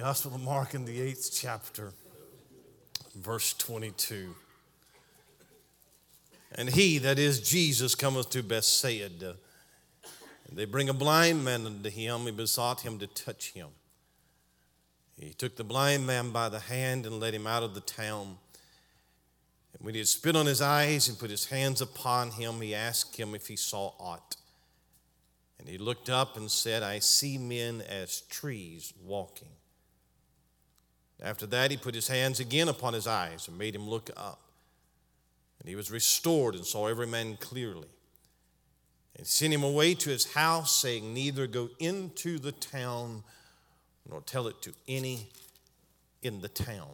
Gospel of Mark in the eighth chapter, verse 22. And he, that is Jesus, cometh to Bethsaida. And they bring a blind man unto him. He besought him to touch him. He took the blind man by the hand and led him out of the town. And when he had spit on his eyes and put his hands upon him, he asked him if he saw aught. And he looked up and said, I see men as trees walking. After that, he put his hands again upon his eyes and made him look up. And he was restored and saw every man clearly. And sent him away to his house, saying, Neither go into the town nor tell it to any in the town.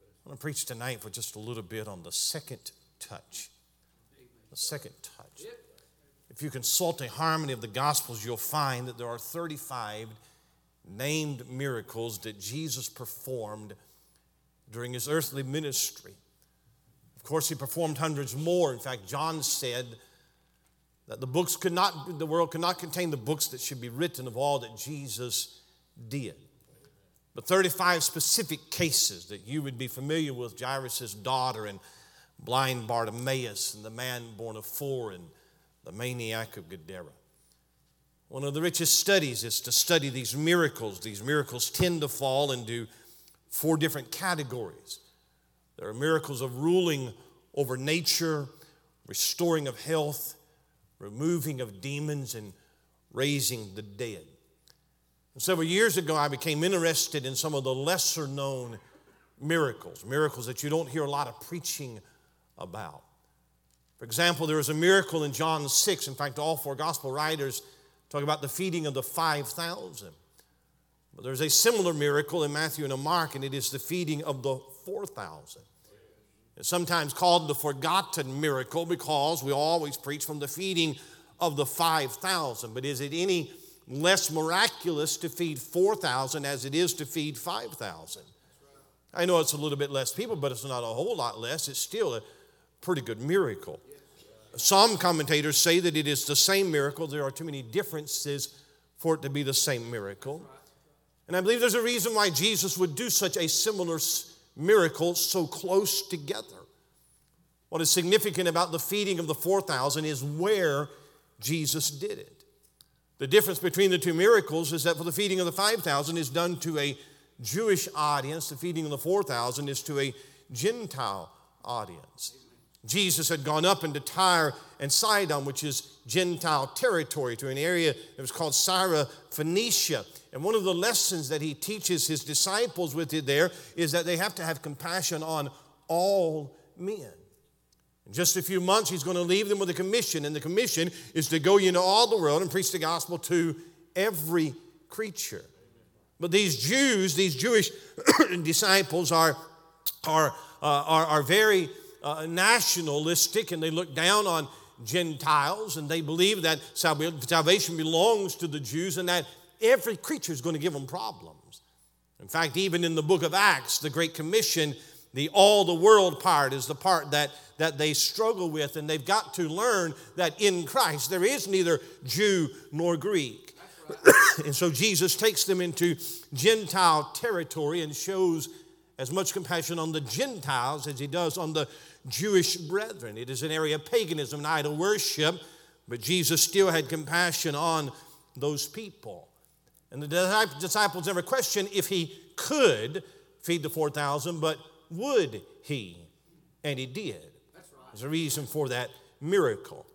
I want to preach tonight for just a little bit on the second touch. The second touch. If you consult a harmony of the Gospels, you'll find that there are 35 named miracles that Jesus performed during his earthly ministry. Of course, he performed hundreds more. In fact, John said that the books could not, the world could not contain the books that should be written of all that Jesus did. But 35 specific cases that you would be familiar with Jairus' daughter and blind Bartimaeus and the man borne of four and the maniac of Gadara. One of the richest studies is to study these miracles. These miracles tend to fall into four different categories. There are miracles of ruling over nature, restoring of health, removing of demons, and raising the dead. And several years ago, I became interested in some of the lesser known miracles, miracles that you don't hear a lot of preaching about. For example, there is a miracle in John 6. In fact, all four gospel writers Talk about the feeding of the 5,000. But there's a similar miracle in Matthew and Mark, and it is the feeding of the 4,000. It's sometimes called the forgotten miracle because we always preach from the feeding of the 5,000. But is it any less miraculous to feed 4,000 as it is to feed 5,000? I know it's a little bit less people, but it's not a whole lot less. It's still a pretty good miracle. Some commentators say that it is the same miracle. There are too many differences for it to be the same miracle. And I believe there's a reason why Jesus would do such a similar miracle so close together. What is significant about the feeding of the 4,000 is where Jesus did it. The difference between the two miracles is that for the feeding of the 5,000 is done to a Jewish audience, the feeding of the 4,000 is to a Gentile audience. Jesus had gone up into Tyre and Sidon, which is Gentile territory, to an area that was called Syra Phoenicia. And one of the lessons that he teaches his disciples with it there is that they have to have compassion on all men. In just a few months, he's going to leave them with a commission, and the commission is to go into all the world and preach the gospel to every creature. But these Jews, these Jewish disciples, are, are, uh, are, are very uh, nationalistic and they look down on Gentiles and they believe that salvation belongs to the Jews and that every creature is going to give them problems. In fact, even in the book of Acts, the Great Commission, the all the world part is the part that, that they struggle with, and they've got to learn that in Christ there is neither Jew nor Greek. and so Jesus takes them into Gentile territory and shows as much compassion on the Gentiles as he does on the Jewish brethren. It is an area of paganism and idol worship, but Jesus still had compassion on those people. And the disciples never questioned if he could feed the 4,000, but would he? And he did. There's a reason for that miracle.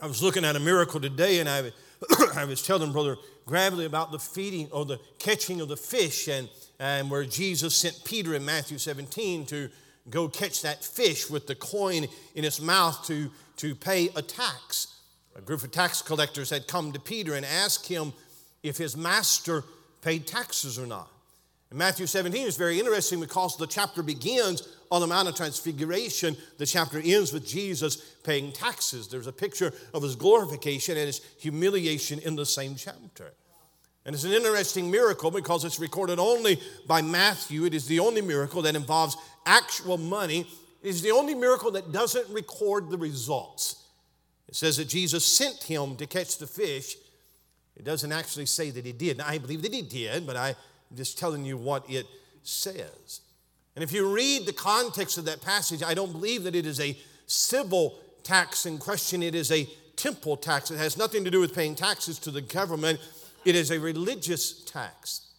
I was looking at a miracle today, and I, I was telling Brother Gravely about the feeding or the catching of the fish, and, and where Jesus sent Peter in Matthew 17 to go catch that fish with the coin in its mouth to, to pay a tax. A group of tax collectors had come to Peter and asked him if his master paid taxes or not. And Matthew 17 is very interesting because the chapter begins on the Mount of Transfiguration. The chapter ends with Jesus paying taxes. There's a picture of his glorification and his humiliation in the same chapter. And it's an interesting miracle because it's recorded only by Matthew. It is the only miracle that involves actual money. is the only miracle that doesn't record the results. It says that Jesus sent him to catch the fish. It doesn't actually say that he did. Now, I believe that he did, but I'm just telling you what it says. And if you read the context of that passage, I don't believe that it is a civil tax in question, it is a temple tax. It has nothing to do with paying taxes to the government, it is a religious tax.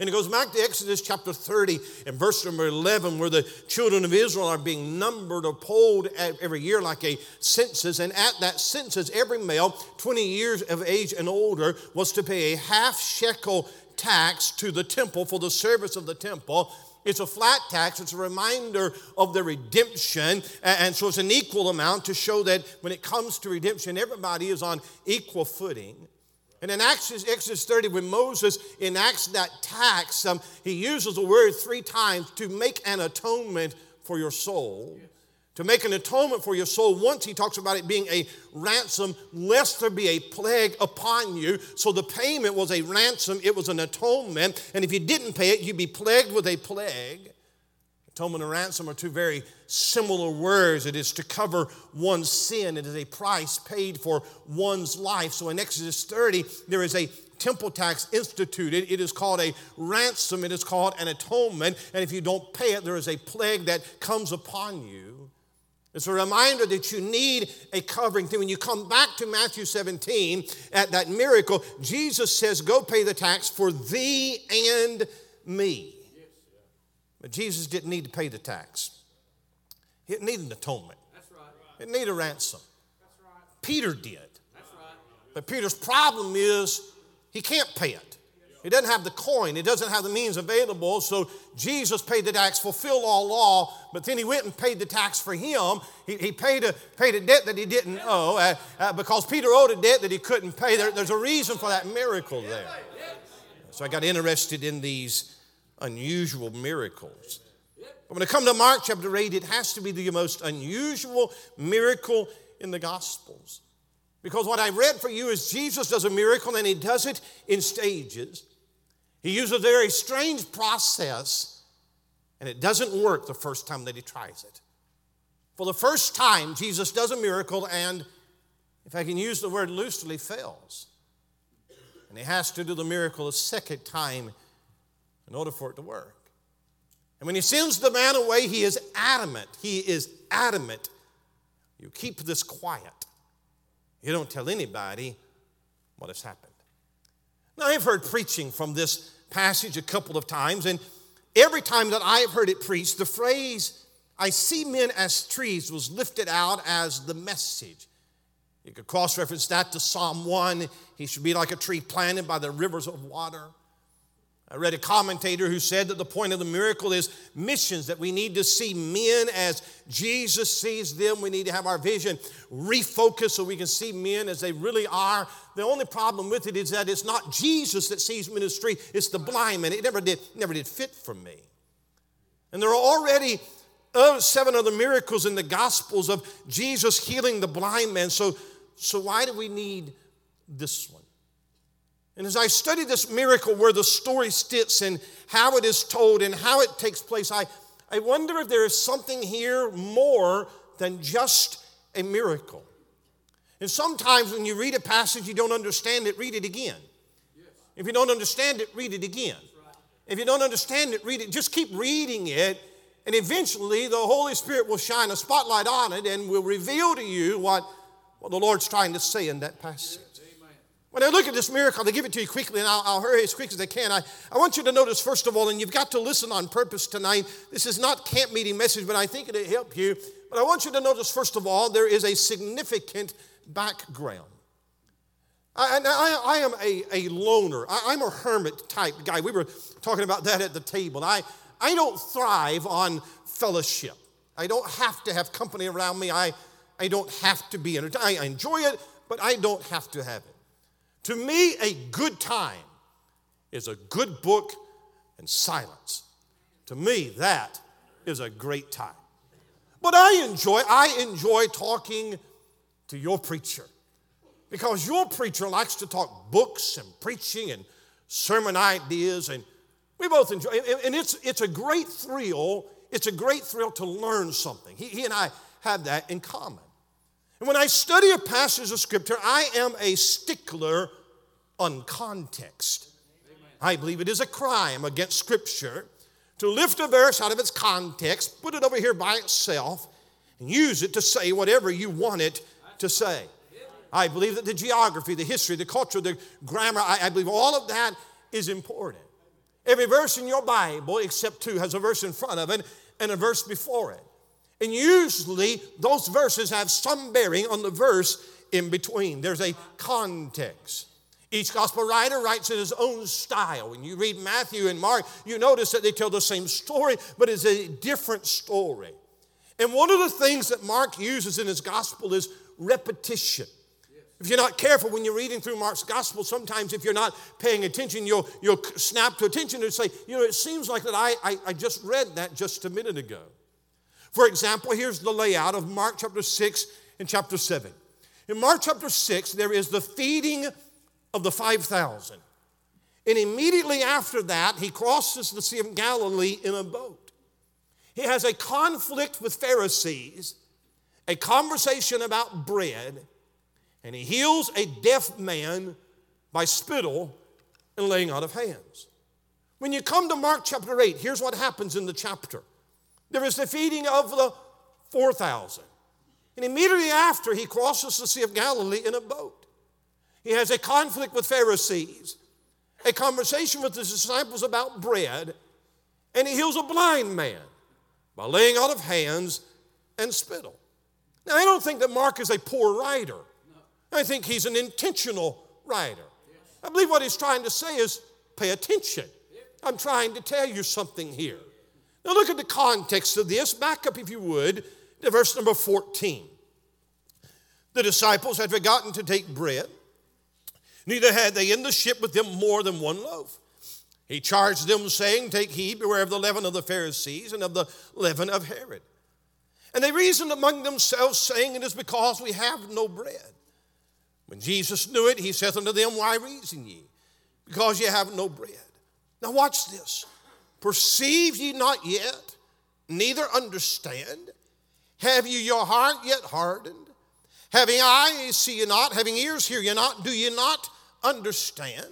And it goes back to Exodus chapter 30 and verse number 11, where the children of Israel are being numbered or polled every year like a census. And at that census, every male 20 years of age and older was to pay a half shekel tax to the temple for the service of the temple. It's a flat tax. It's a reminder of the redemption. And so it's an equal amount to show that when it comes to redemption, everybody is on equal footing. And in Exodus, Exodus 30, when Moses enacts that tax, um, he uses the word three times to make an atonement for your soul. To make an atonement for your soul. Once he talks about it being a ransom, lest there be a plague upon you. So the payment was a ransom, it was an atonement. And if you didn't pay it, you'd be plagued with a plague. Atonement and ransom are two very similar words. It is to cover one's sin, it is a price paid for one's life. So in Exodus 30, there is a temple tax instituted. It is called a ransom, it is called an atonement. And if you don't pay it, there is a plague that comes upon you. It's a reminder that you need a covering. Thing. When you come back to Matthew 17 at that miracle, Jesus says, Go pay the tax for thee and me. But Jesus didn't need to pay the tax. He didn't need an atonement. That's right. He didn't need a ransom. That's right. Peter did. That's right. But Peter's problem is he can't pay it. He doesn't have the coin. He doesn't have the means available. So Jesus paid the tax, fulfilled all law, but then he went and paid the tax for him. He, he paid, a, paid a debt that he didn't owe uh, uh, because Peter owed a debt that he couldn't pay. There, there's a reason for that miracle there. So I got interested in these unusual miracles. But when it comes to Mark chapter 8, it has to be the most unusual miracle in the Gospels. Because what I read for you is Jesus does a miracle and he does it in stages. He uses a very strange process and it doesn't work the first time that he tries it. For the first time, Jesus does a miracle and, if I can use the word loosely, fails. And he has to do the miracle a second time in order for it to work. And when he sends the man away, he is adamant. He is adamant. You keep this quiet. You don't tell anybody what has happened. Now, I've heard preaching from this passage a couple of times, and every time that I've heard it preached, the phrase, I see men as trees, was lifted out as the message. You could cross reference that to Psalm 1. He should be like a tree planted by the rivers of water. I read a commentator who said that the point of the miracle is missions, that we need to see men as Jesus sees them. We need to have our vision refocused so we can see men as they really are. The only problem with it is that it's not Jesus that sees ministry, it's the blind man. It never did, never did fit for me. And there are already uh, seven other miracles in the Gospels of Jesus healing the blind man. So, so why do we need this one? And as I study this miracle where the story sits and how it is told and how it takes place, I, I wonder if there is something here more than just a miracle. And sometimes when you read a passage, you don't understand it, read it again. If you don't understand it, read it again. If you don't understand it, read it. Just keep reading it, and eventually the Holy Spirit will shine a spotlight on it and will reveal to you what, what the Lord's trying to say in that passage. When I look at this miracle, I'll give it to you quickly and I'll, I'll, hurry as quick as I can. I, I want you to notice, first of all, and you've got to listen on purpose tonight. This is not camp meeting message, but I think it'll help you. But I want you to notice, first of all, there is a significant background. I, I, I am a, a loner. I, am a hermit type guy. We were talking about that at the table. I, I don't thrive on fellowship. I don't have to have company around me. I, I don't have to be entertained. I enjoy it, but I don't have to have it. To me, a good time is a good book and silence. To me, that is a great time. But I enjoy, I enjoy talking to your preacher because your preacher likes to talk books and preaching and sermon ideas, and we both enjoy. And it's it's a great thrill. It's a great thrill to learn something. He, he and I have that in common. And when I study a passage of scripture, I am a stickler on context. I believe it is a crime against Scripture to lift a verse out of its context, put it over here by itself, and use it to say whatever you want it to say. I believe that the geography, the history, the culture, the grammar, I, I believe all of that is important. Every verse in your Bible, except two, has a verse in front of it and a verse before it. And usually those verses have some bearing on the verse in between. There's a context. Each gospel writer writes in his own style. When you read Matthew and Mark, you notice that they tell the same story, but it's a different story. And one of the things that Mark uses in his gospel is repetition. If you're not careful when you're reading through Mark's gospel, sometimes if you're not paying attention, you'll, you'll snap to attention and say, you know, it seems like that I, I, I just read that just a minute ago. For example, here's the layout of Mark chapter 6 and chapter 7. In Mark chapter 6, there is the feeding of the 5,000. And immediately after that, he crosses the Sea of Galilee in a boat. He has a conflict with Pharisees, a conversation about bread, and he heals a deaf man by spittle and laying out of hands. When you come to Mark chapter 8, here's what happens in the chapter there is the feeding of the 4,000. And immediately after, he crosses the Sea of Galilee in a boat. He has a conflict with Pharisees, a conversation with his disciples about bread, and he heals a blind man by laying out of hands and spittle. Now, I don't think that Mark is a poor writer. I think he's an intentional writer. I believe what he's trying to say is pay attention. I'm trying to tell you something here. Now, look at the context of this. Back up, if you would, to verse number 14. The disciples had forgotten to take bread. Neither had they in the ship with them more than one loaf. He charged them, saying, Take heed, beware of the leaven of the Pharisees and of the leaven of Herod. And they reasoned among themselves, saying, It is because we have no bread. When Jesus knew it, he saith unto them, Why reason ye? Because ye have no bread. Now watch this. Perceive ye not yet, neither understand? Have you your heart yet hardened? Having eyes, see ye not? Having ears, hear ye not? Do ye not understand?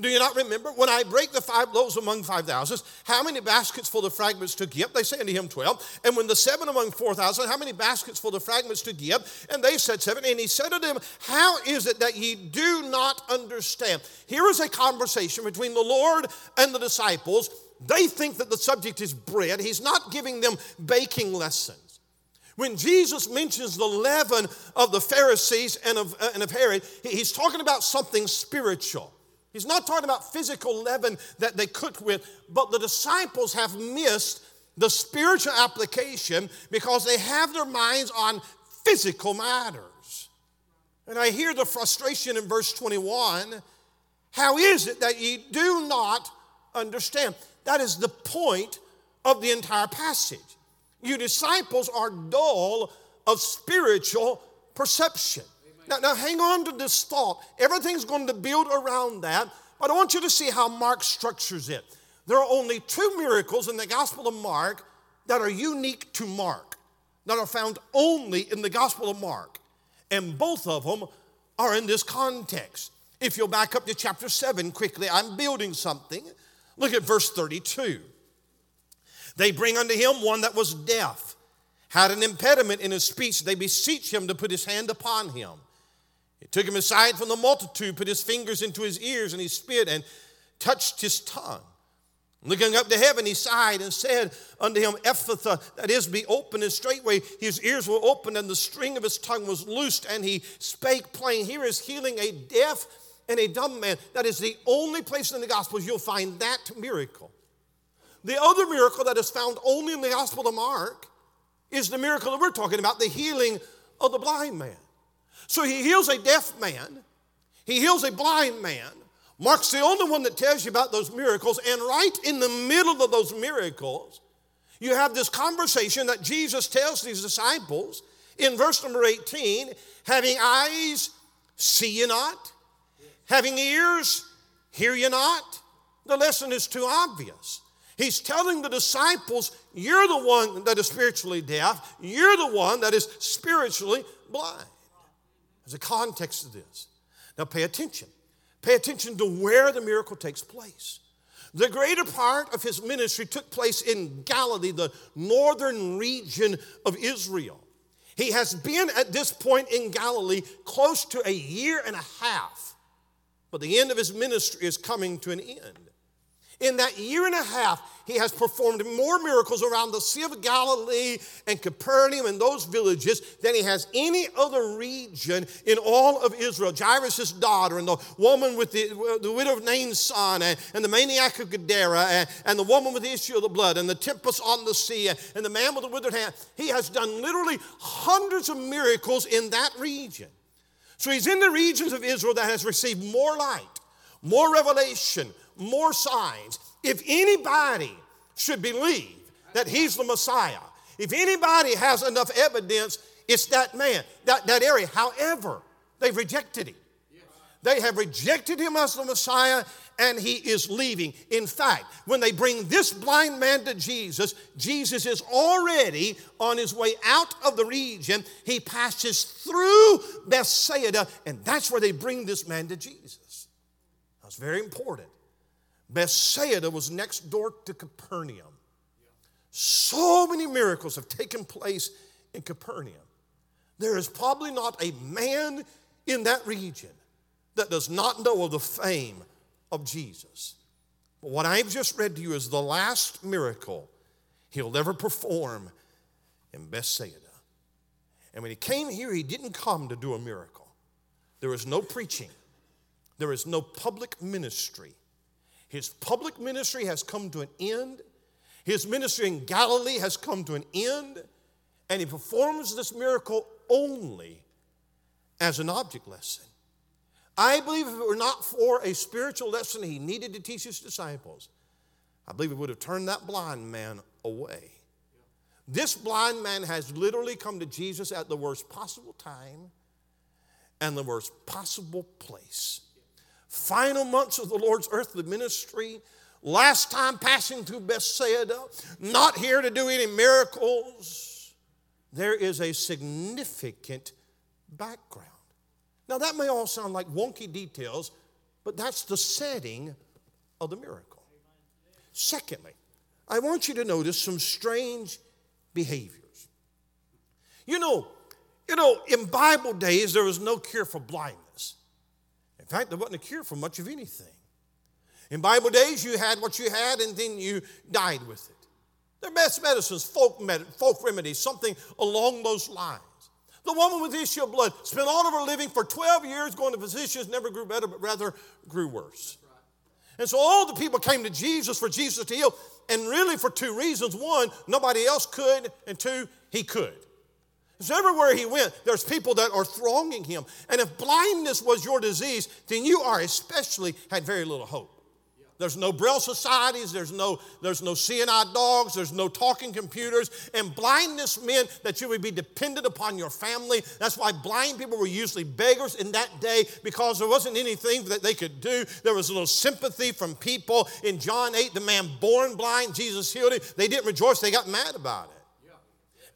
Do you not remember when I break the five loaves among five thousands, how many baskets full of fragments took ye up? They say unto him twelve. And when the seven among four thousand, how many baskets full of fragments took ye up? And they said seven. And he said unto them, How is it that ye do not understand? Here is a conversation between the Lord and the disciples. They think that the subject is bread. He's not giving them baking lessons. When Jesus mentions the leaven of the Pharisees and of, uh, and of Herod, he's talking about something spiritual. He's not talking about physical leaven that they cooked with, but the disciples have missed the spiritual application because they have their minds on physical matters. And I hear the frustration in verse 21 How is it that ye do not understand? That is the point of the entire passage. You disciples are dull of spiritual perception. Now, now, hang on to this thought. Everything's going to build around that, but I want you to see how Mark structures it. There are only two miracles in the Gospel of Mark that are unique to Mark, that are found only in the Gospel of Mark. And both of them are in this context. If you'll back up to chapter 7 quickly, I'm building something. Look at verse 32. They bring unto him one that was deaf, had an impediment in his speech. They beseech him to put his hand upon him. He took him aside from the multitude, put his fingers into his ears, and he spit and touched his tongue. Looking up to heaven, he sighed and said unto him, Ephphatha, that is, be open. And straightway his ears were opened, and the string of his tongue was loosed, and he spake plain. Here is healing a deaf and a dumb man. That is the only place in the Gospels you'll find that miracle. The other miracle that is found only in the Gospel of Mark is the miracle that we're talking about the healing of the blind man. So he heals a deaf man, he heals a blind man. Mark's the only one that tells you about those miracles, and right in the middle of those miracles, you have this conversation that Jesus tells these disciples in verse number 18 having eyes, see ye not? Having ears, hear you not? The lesson is too obvious. He's telling the disciples, You're the one that is spiritually deaf, you're the one that is spiritually blind. There's a context to this. Now pay attention. Pay attention to where the miracle takes place. The greater part of his ministry took place in Galilee, the northern region of Israel. He has been at this point in Galilee close to a year and a half, but the end of his ministry is coming to an end. In that year and a half, he has performed more miracles around the Sea of Galilee and Capernaum and those villages than he has any other region in all of Israel. Jairus' daughter, and the woman with the, the widow of Nain's son, and, and the maniac of Gadara, and, and the woman with the issue of the blood, and the tempest on the sea, and the man with the withered hand. He has done literally hundreds of miracles in that region. So he's in the regions of Israel that has received more light, more revelation, more signs. If anybody should believe that he's the Messiah, if anybody has enough evidence, it's that man, that, that area. However, they've rejected him. They have rejected him as the Messiah, and he is leaving. In fact, when they bring this blind man to Jesus, Jesus is already on his way out of the region. He passes through Bethsaida, and that's where they bring this man to Jesus. That's very important. Bethsaida was next door to Capernaum. So many miracles have taken place in Capernaum. There is probably not a man in that region that does not know of the fame of Jesus. What I've just read to you is the last miracle he'll ever perform in Bethsaida. And when he came here, he didn't come to do a miracle. There was no preaching, there is no public ministry. His public ministry has come to an end. His ministry in Galilee has come to an end. And he performs this miracle only as an object lesson. I believe if it were not for a spiritual lesson he needed to teach his disciples, I believe he would have turned that blind man away. This blind man has literally come to Jesus at the worst possible time and the worst possible place final months of the Lord's earthly ministry, last time passing through Bethsaida, not here to do any miracles, there is a significant background. Now, that may all sound like wonky details, but that's the setting of the miracle. Secondly, I want you to notice some strange behaviors. You know, you know, in Bible days, there was no cure for blindness. In fact, there wasn't a cure for much of anything. In Bible days, you had what you had and then you died with it. Their best medicines, folk, med- folk remedies, something along those lines. The woman with the issue of blood spent all of her living for 12 years going to physicians, never grew better, but rather grew worse. And so all the people came to Jesus for Jesus to heal, and really for two reasons. One, nobody else could, and two, he could. So everywhere he went, there's people that are thronging him. And if blindness was your disease, then you are especially had very little hope. There's no Braille societies, there's no, there's no eye dogs, there's no talking computers, and blindness meant that you would be dependent upon your family. That's why blind people were usually beggars in that day because there wasn't anything that they could do. There was a little sympathy from people. In John 8, the man born blind, Jesus healed him. They didn't rejoice, they got mad about it.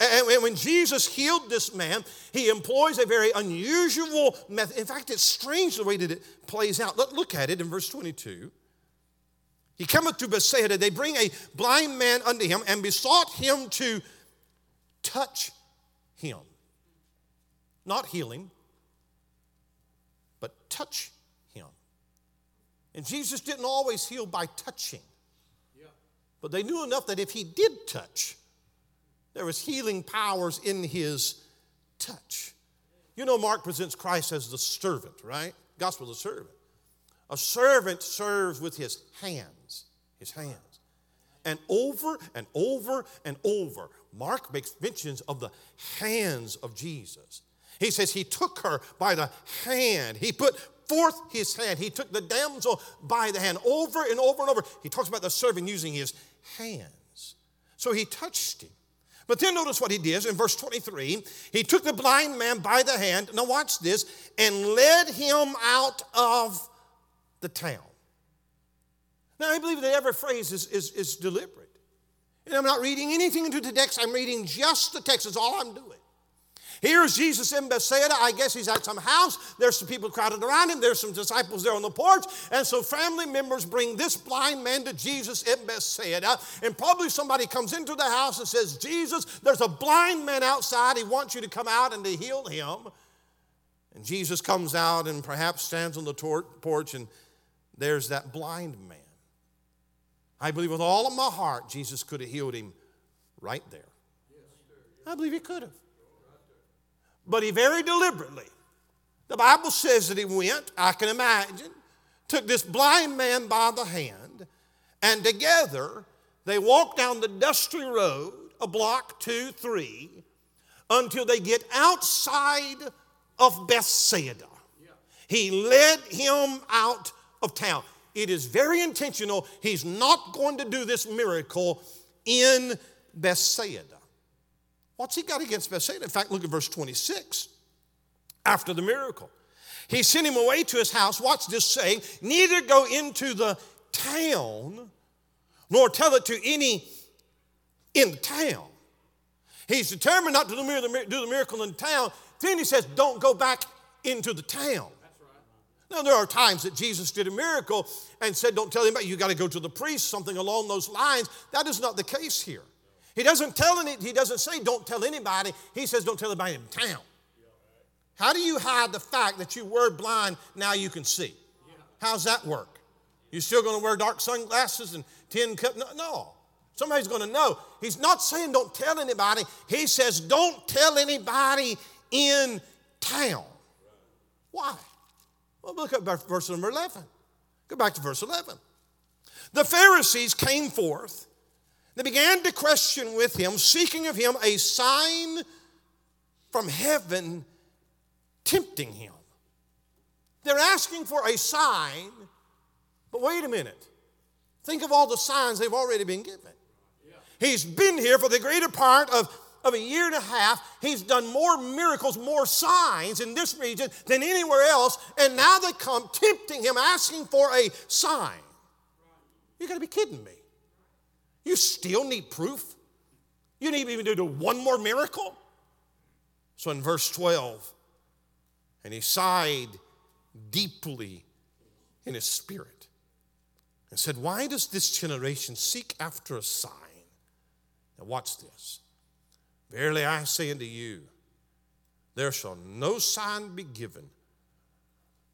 And when Jesus healed this man, he employs a very unusual method. In fact, it's strange the way that it plays out. Look at it in verse 22. He cometh to Bethsaida. They bring a blind man unto him and besought him to touch him. Not heal him, but touch him. And Jesus didn't always heal by touching. But they knew enough that if he did touch, there was healing powers in his touch. You know, Mark presents Christ as the servant, right? Gospel of the servant. A servant serves with his hands, his hands. And over and over and over, Mark makes mentions of the hands of Jesus. He says he took her by the hand. He put forth his hand. He took the damsel by the hand over and over and over. He talks about the servant using his hands. So he touched him. But then notice what he did in verse 23. He took the blind man by the hand, now watch this, and led him out of the town. Now, I believe that every phrase is, is, is deliberate. And I'm not reading anything into the text, I'm reading just the text, that's all I'm doing. Here's Jesus in Bethsaida. I guess he's at some house. There's some people crowded around him. There's some disciples there on the porch. And so family members bring this blind man to Jesus in Bethsaida. And probably somebody comes into the house and says, Jesus, there's a blind man outside. He wants you to come out and to heal him. And Jesus comes out and perhaps stands on the tor- porch, and there's that blind man. I believe with all of my heart, Jesus could have healed him right there. I believe he could have. But he very deliberately, the Bible says that he went, I can imagine, took this blind man by the hand, and together they walked down the dusty road, a block, two, three, until they get outside of Bethsaida. He led him out of town. It is very intentional. He's not going to do this miracle in Bethsaida. What's he got against Bethsaida? In fact, look at verse 26. After the miracle, he sent him away to his house. Watch this saying, neither go into the town nor tell it to any in the town. He's determined not to do the miracle in the town. Then he says, don't go back into the town. Now, there are times that Jesus did a miracle and said, Don't tell anybody, you got to go to the priest, something along those lines. That is not the case here. He doesn't tell any, he doesn't say don't tell anybody. He says don't tell anybody in town. How do you hide the fact that you were blind, now you can see? How's that work? You still going to wear dark sunglasses and tin cup? No, no. Somebody's going to know. He's not saying don't tell anybody. He says don't tell anybody in town. Why? Well, look at verse number 11. Go back to verse 11. The Pharisees came forth they began to question with him, seeking of him a sign from heaven, tempting him. They're asking for a sign, but wait a minute. Think of all the signs they've already been given. He's been here for the greater part of, of a year and a half. He's done more miracles, more signs in this region than anywhere else. And now they come tempting him, asking for a sign. You gotta be kidding me. You still need proof? You need even to do one more miracle? So in verse 12, and he sighed deeply in his spirit and said, Why does this generation seek after a sign? Now, watch this. Verily I say unto you, there shall no sign be given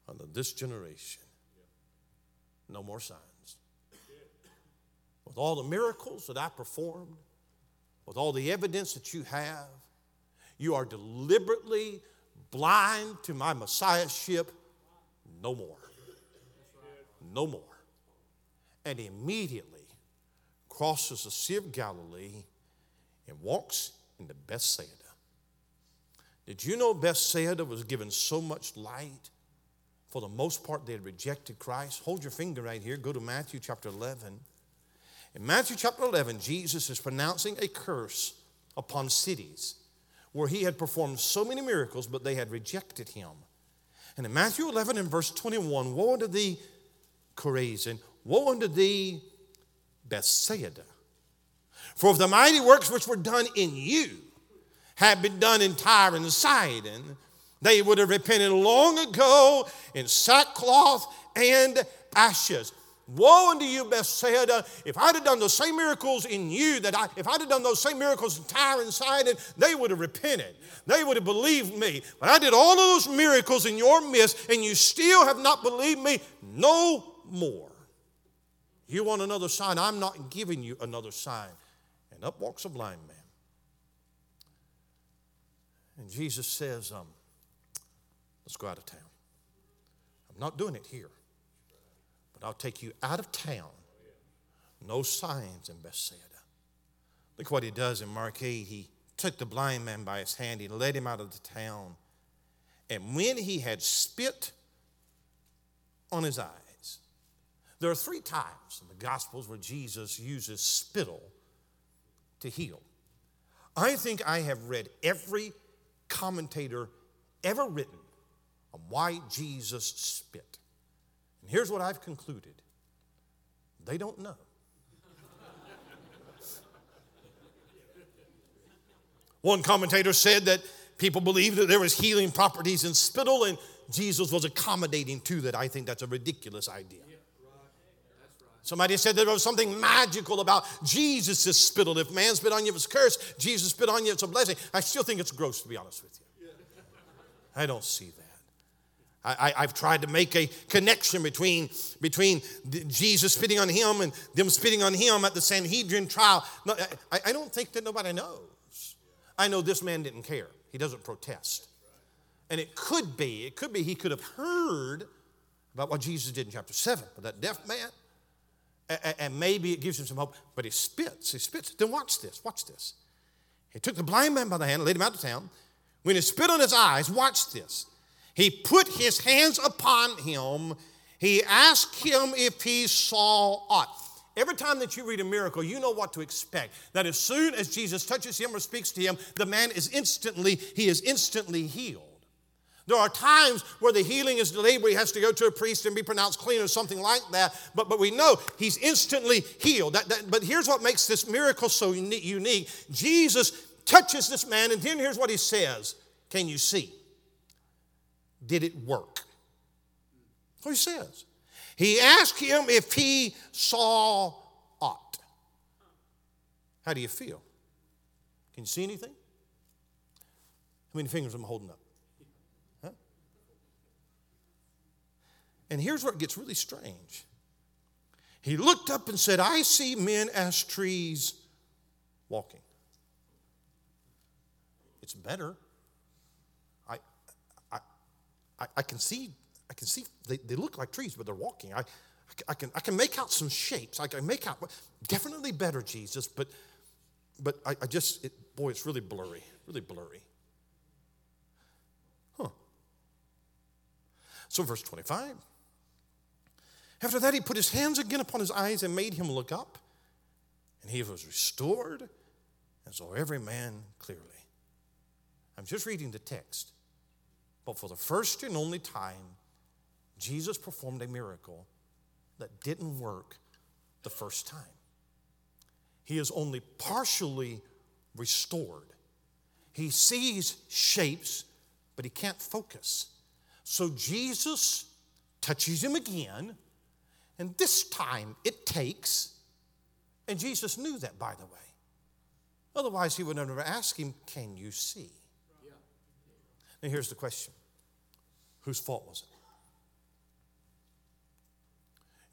unto this generation. No more signs. with all the miracles that I performed, with all the evidence that you have, you are deliberately blind to my messiahship. No more. No more. And immediately crosses the Sea of Galilee and walks into Bethsaida. Did you know Bethsaida was given so much light? For the most part, they had rejected Christ. Hold your finger right here. Go to Matthew chapter 11. In Matthew chapter 11, Jesus is pronouncing a curse upon cities where he had performed so many miracles, but they had rejected him. And in Matthew 11 and verse 21, woe unto thee, Chorazin, woe unto thee, Bethsaida. For if the mighty works which were done in you had been done in Tyre and Sidon, they would have repented long ago in sackcloth and ashes. Woe unto you, Bethsaida, if I'd have done those same miracles in you that I, if I'd have done those same miracles in Tyre and Sidon, they would have repented. They would have believed me. But I did all of those miracles in your midst, and you still have not believed me. No more. You want another sign? I'm not giving you another sign. And up walks a blind man. And Jesus says, um, Let's go out of town. I'm not doing it here. But I'll take you out of town. No signs in Bethsaida. Look what he does in Mark 8. He took the blind man by his hand, he led him out of the town. And when he had spit on his eyes, there are three times in the Gospels where Jesus uses spittle to heal. I think I have read every commentator ever written on why Jesus spit. And here's what I've concluded they don't know. One commentator said that people believed that there was healing properties in spittle, and Jesus was accommodating to that. I think that's a ridiculous idea. Somebody said there was something magical about Jesus' spittle. If man spit on you, it's a curse. Jesus spit on you, it's a blessing. I still think it's gross, to be honest with you. I don't see that. I, have tried to make a connection between, between Jesus spitting on him and them spitting on him at the Sanhedrin trial. No, I, I don't think that nobody knows. I know this man didn't care. He doesn't protest. And it could be, it could be he could have heard about what Jesus did in chapter 7 but that deaf man. And maybe it gives him some hope, but he spits. He spits. Then watch this. Watch this. He took the blind man by the hand, and laid him out of town. When he spit on his eyes, watch this. He put his hands upon him. He asked him if he saw aught. Every time that you read a miracle, you know what to expect. That as soon as Jesus touches him or speaks to him, the man is instantly, he is instantly healed. There are times where the healing is delayed, where he has to go to a priest and be pronounced clean or something like that. But, but we know he's instantly healed. That, that, but here's what makes this miracle so unique Jesus touches this man, and then here's what he says Can you see? Did it work? What he says. He asked him if he saw aught. How do you feel? Can you see anything? How many fingers am I holding up? And here's where it gets really strange. He looked up and said, I see men as trees walking. It's better. I, I I, can see, I can see they, they look like trees, but they're walking. I, I, can, I can make out some shapes. I can make out, definitely better, Jesus, but, but I, I just, it, boy, it's really blurry, really blurry. Huh. So, verse 25. After that, he put his hands again upon his eyes and made him look up, and he was restored, and saw every man clearly. I'm just reading the text. But for the first and only time, Jesus performed a miracle that didn't work the first time. He is only partially restored. He sees shapes, but he can't focus. So Jesus touches him again, and this time it takes, and Jesus knew that, by the way. Otherwise, he would never ask him, Can you see? Now here's the question Whose fault was it?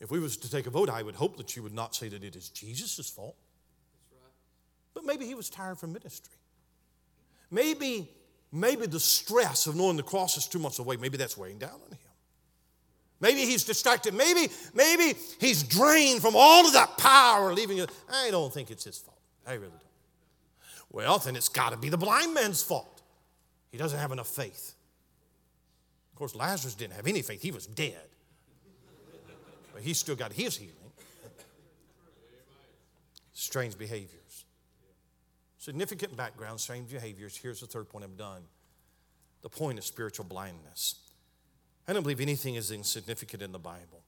If we was to take a vote, I would hope that you would not say that it is Jesus' fault. But maybe he was tired from ministry. Maybe, maybe the stress of knowing the cross is two months away, maybe that's weighing down on him. Maybe he's distracted. Maybe, maybe he's drained from all of that power, leaving it. I don't think it's his fault. I really don't. Well, then it's got to be the blind man's fault. He doesn't have enough faith. Of course, Lazarus didn't have any faith, he was dead. But he still got his healing. Strange behaviors. Significant background, strange behaviors. Here's the third point I'm done. The point of spiritual blindness. I don't believe anything is insignificant in the Bible.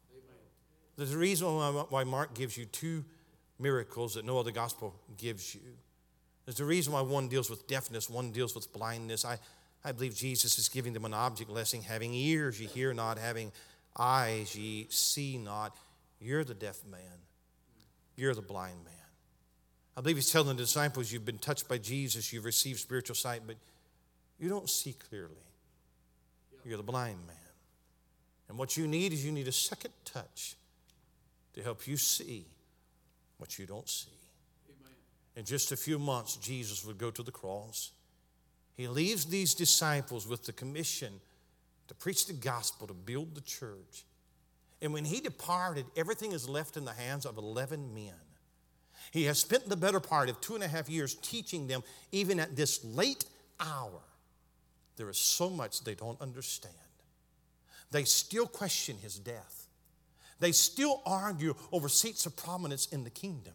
There's a reason why Mark gives you two miracles that no other gospel gives you. There's a reason why one deals with deafness, one deals with blindness. I, I believe Jesus is giving them an object lesson having ears, ye hear not, having eyes, ye see not. You're the deaf man, you're the blind man. I believe he's telling the disciples, You've been touched by Jesus, you've received spiritual sight, but you don't see clearly. You're the blind man. And what you need is you need a second touch to help you see what you don't see in just a few months, Jesus would go to the cross. He leaves these disciples with the commission to preach the gospel, to build the church. And when he departed, everything is left in the hands of 11 men. He has spent the better part of two and a half years teaching them, even at this late hour. There is so much they don't understand. They still question his death, they still argue over seats of prominence in the kingdom.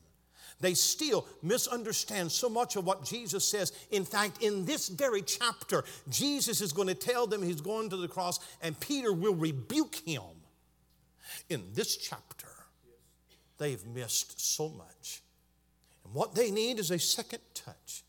They still misunderstand so much of what Jesus says. In fact, in this very chapter, Jesus is going to tell them he's going to the cross, and Peter will rebuke him. In this chapter, they've missed so much. And what they need is a second touch.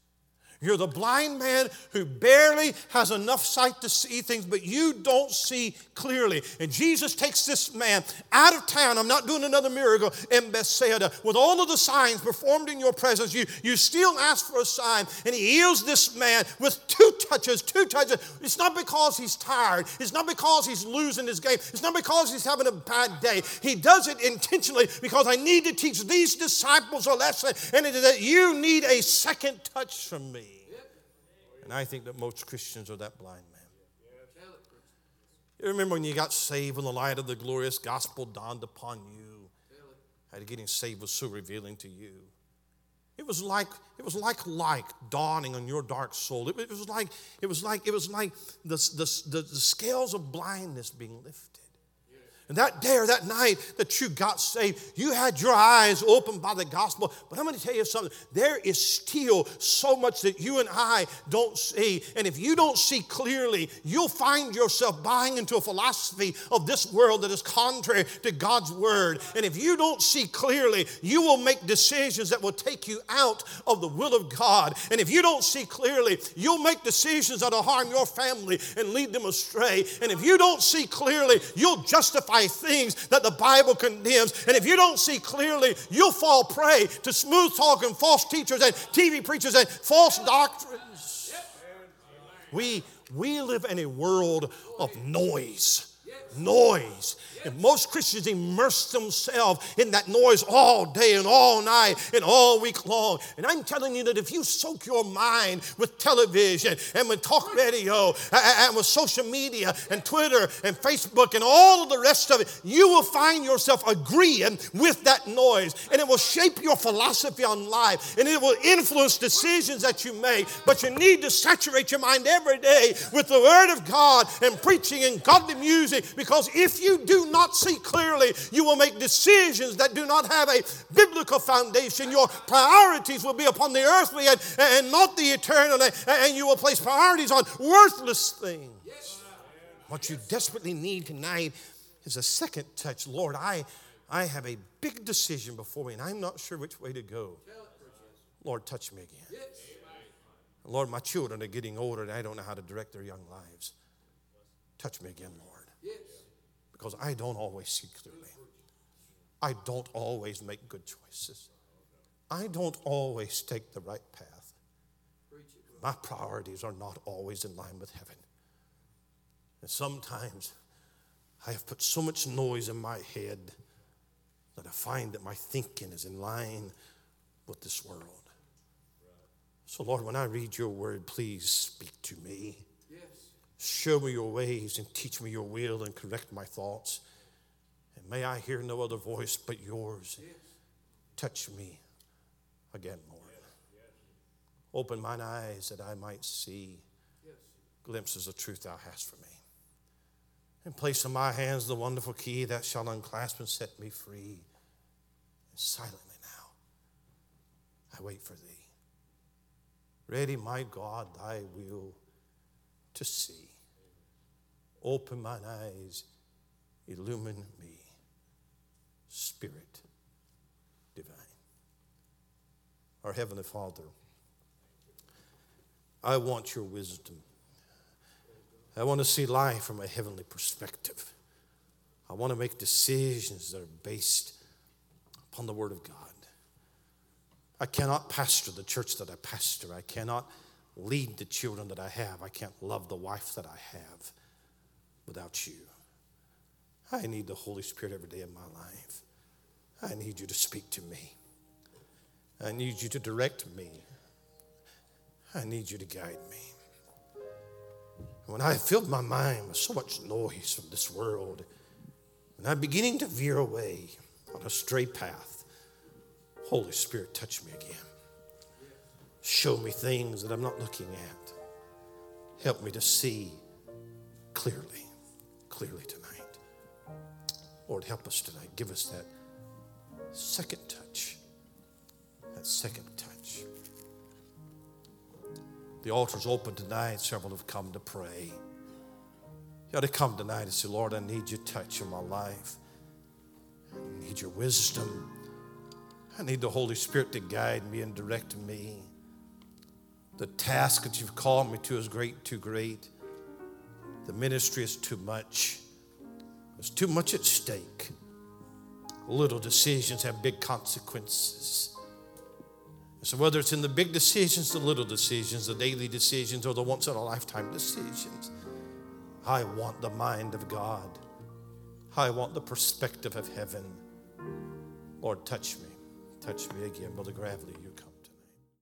You're the blind man who barely has enough sight to see things, but you don't see clearly. And Jesus takes this man out of town. I'm not doing another miracle in Bethsaida. With all of the signs performed in your presence, you, you still ask for a sign. And he heals this man with two touches, two touches. It's not because he's tired. It's not because he's losing his game. It's not because he's having a bad day. He does it intentionally because I need to teach these disciples a lesson, and it is that you need a second touch from me. And I think that most Christians are that blind man. You remember when you got saved when the light of the glorious gospel dawned upon you? How getting saved was so revealing to you. It was like it was like light dawning on your dark soul. It, was like it was like it was like the, the, the, the scales of blindness being lifted. And that day or that night that you got saved, you had your eyes opened by the gospel. But I'm going to tell you something. There is still so much that you and I don't see. And if you don't see clearly, you'll find yourself buying into a philosophy of this world that is contrary to God's word. And if you don't see clearly, you will make decisions that will take you out of the will of God. And if you don't see clearly, you'll make decisions that will harm your family and lead them astray. And if you don't see clearly, you'll justify things that the Bible condemns. And if you don't see clearly, you'll fall prey to smooth talking false teachers and TV preachers and false doctrines. We, we live in a world of noise. Noise. And most Christians immerse themselves in that noise all day and all night and all week long. And I'm telling you that if you soak your mind with television and with talk radio and with social media and Twitter and Facebook and all of the rest of it, you will find yourself agreeing with that noise. And it will shape your philosophy on life and it will influence decisions that you make. But you need to saturate your mind every day with the Word of God and preaching and godly music because if you do not see clearly, you will make decisions that do not have a biblical foundation. Your priorities will be upon the earthly and, and not the eternal, and you will place priorities on worthless things. What you desperately need tonight is a second touch. Lord, I, I have a big decision before me, and I'm not sure which way to go. Lord, touch me again. Lord, my children are getting older, and I don't know how to direct their young lives. Touch me again, Lord because I don't always see clearly. I don't always make good choices. I don't always take the right path. My priorities are not always in line with heaven. And sometimes I have put so much noise in my head that I find that my thinking is in line with this world. So, Lord, when I read your word, please speak to me. Show me your ways and teach me your will and correct my thoughts. And may I hear no other voice but yours. Touch me again, Lord. Open mine eyes that I might see glimpses of truth thou hast for me. And place in my hands the wonderful key that shall unclasp and set me free. And silently now, I wait for thee. Ready, my God, thy will to see. Open mine eyes, illumine me. Spirit divine. Our Heavenly Father, I want your wisdom. I want to see life from a heavenly perspective. I want to make decisions that are based upon the Word of God. I cannot pastor the church that I pastor. I cannot lead the children that I have. I can't love the wife that I have without you. I need the Holy Spirit every day of my life. I need you to speak to me. I need you to direct me. I need you to guide me. When I filled my mind with so much noise from this world, and I'm beginning to veer away on a stray path, Holy Spirit, touch me again. Show me things that I'm not looking at. Help me to see clearly clearly tonight. Lord, help us tonight. Give us that second touch. That second touch. The altar's open tonight. Several have come to pray. You ought to come tonight and say, Lord, I need your touch in my life. I need your wisdom. I need the Holy Spirit to guide me and direct me. The task that you've called me to is great, too great. The ministry is too much. There's too much at stake. Little decisions have big consequences. So, whether it's in the big decisions, the little decisions, the daily decisions, or the once in a lifetime decisions, I want the mind of God. I want the perspective of heaven. Lord, touch me. Touch me again, Brother Gravely.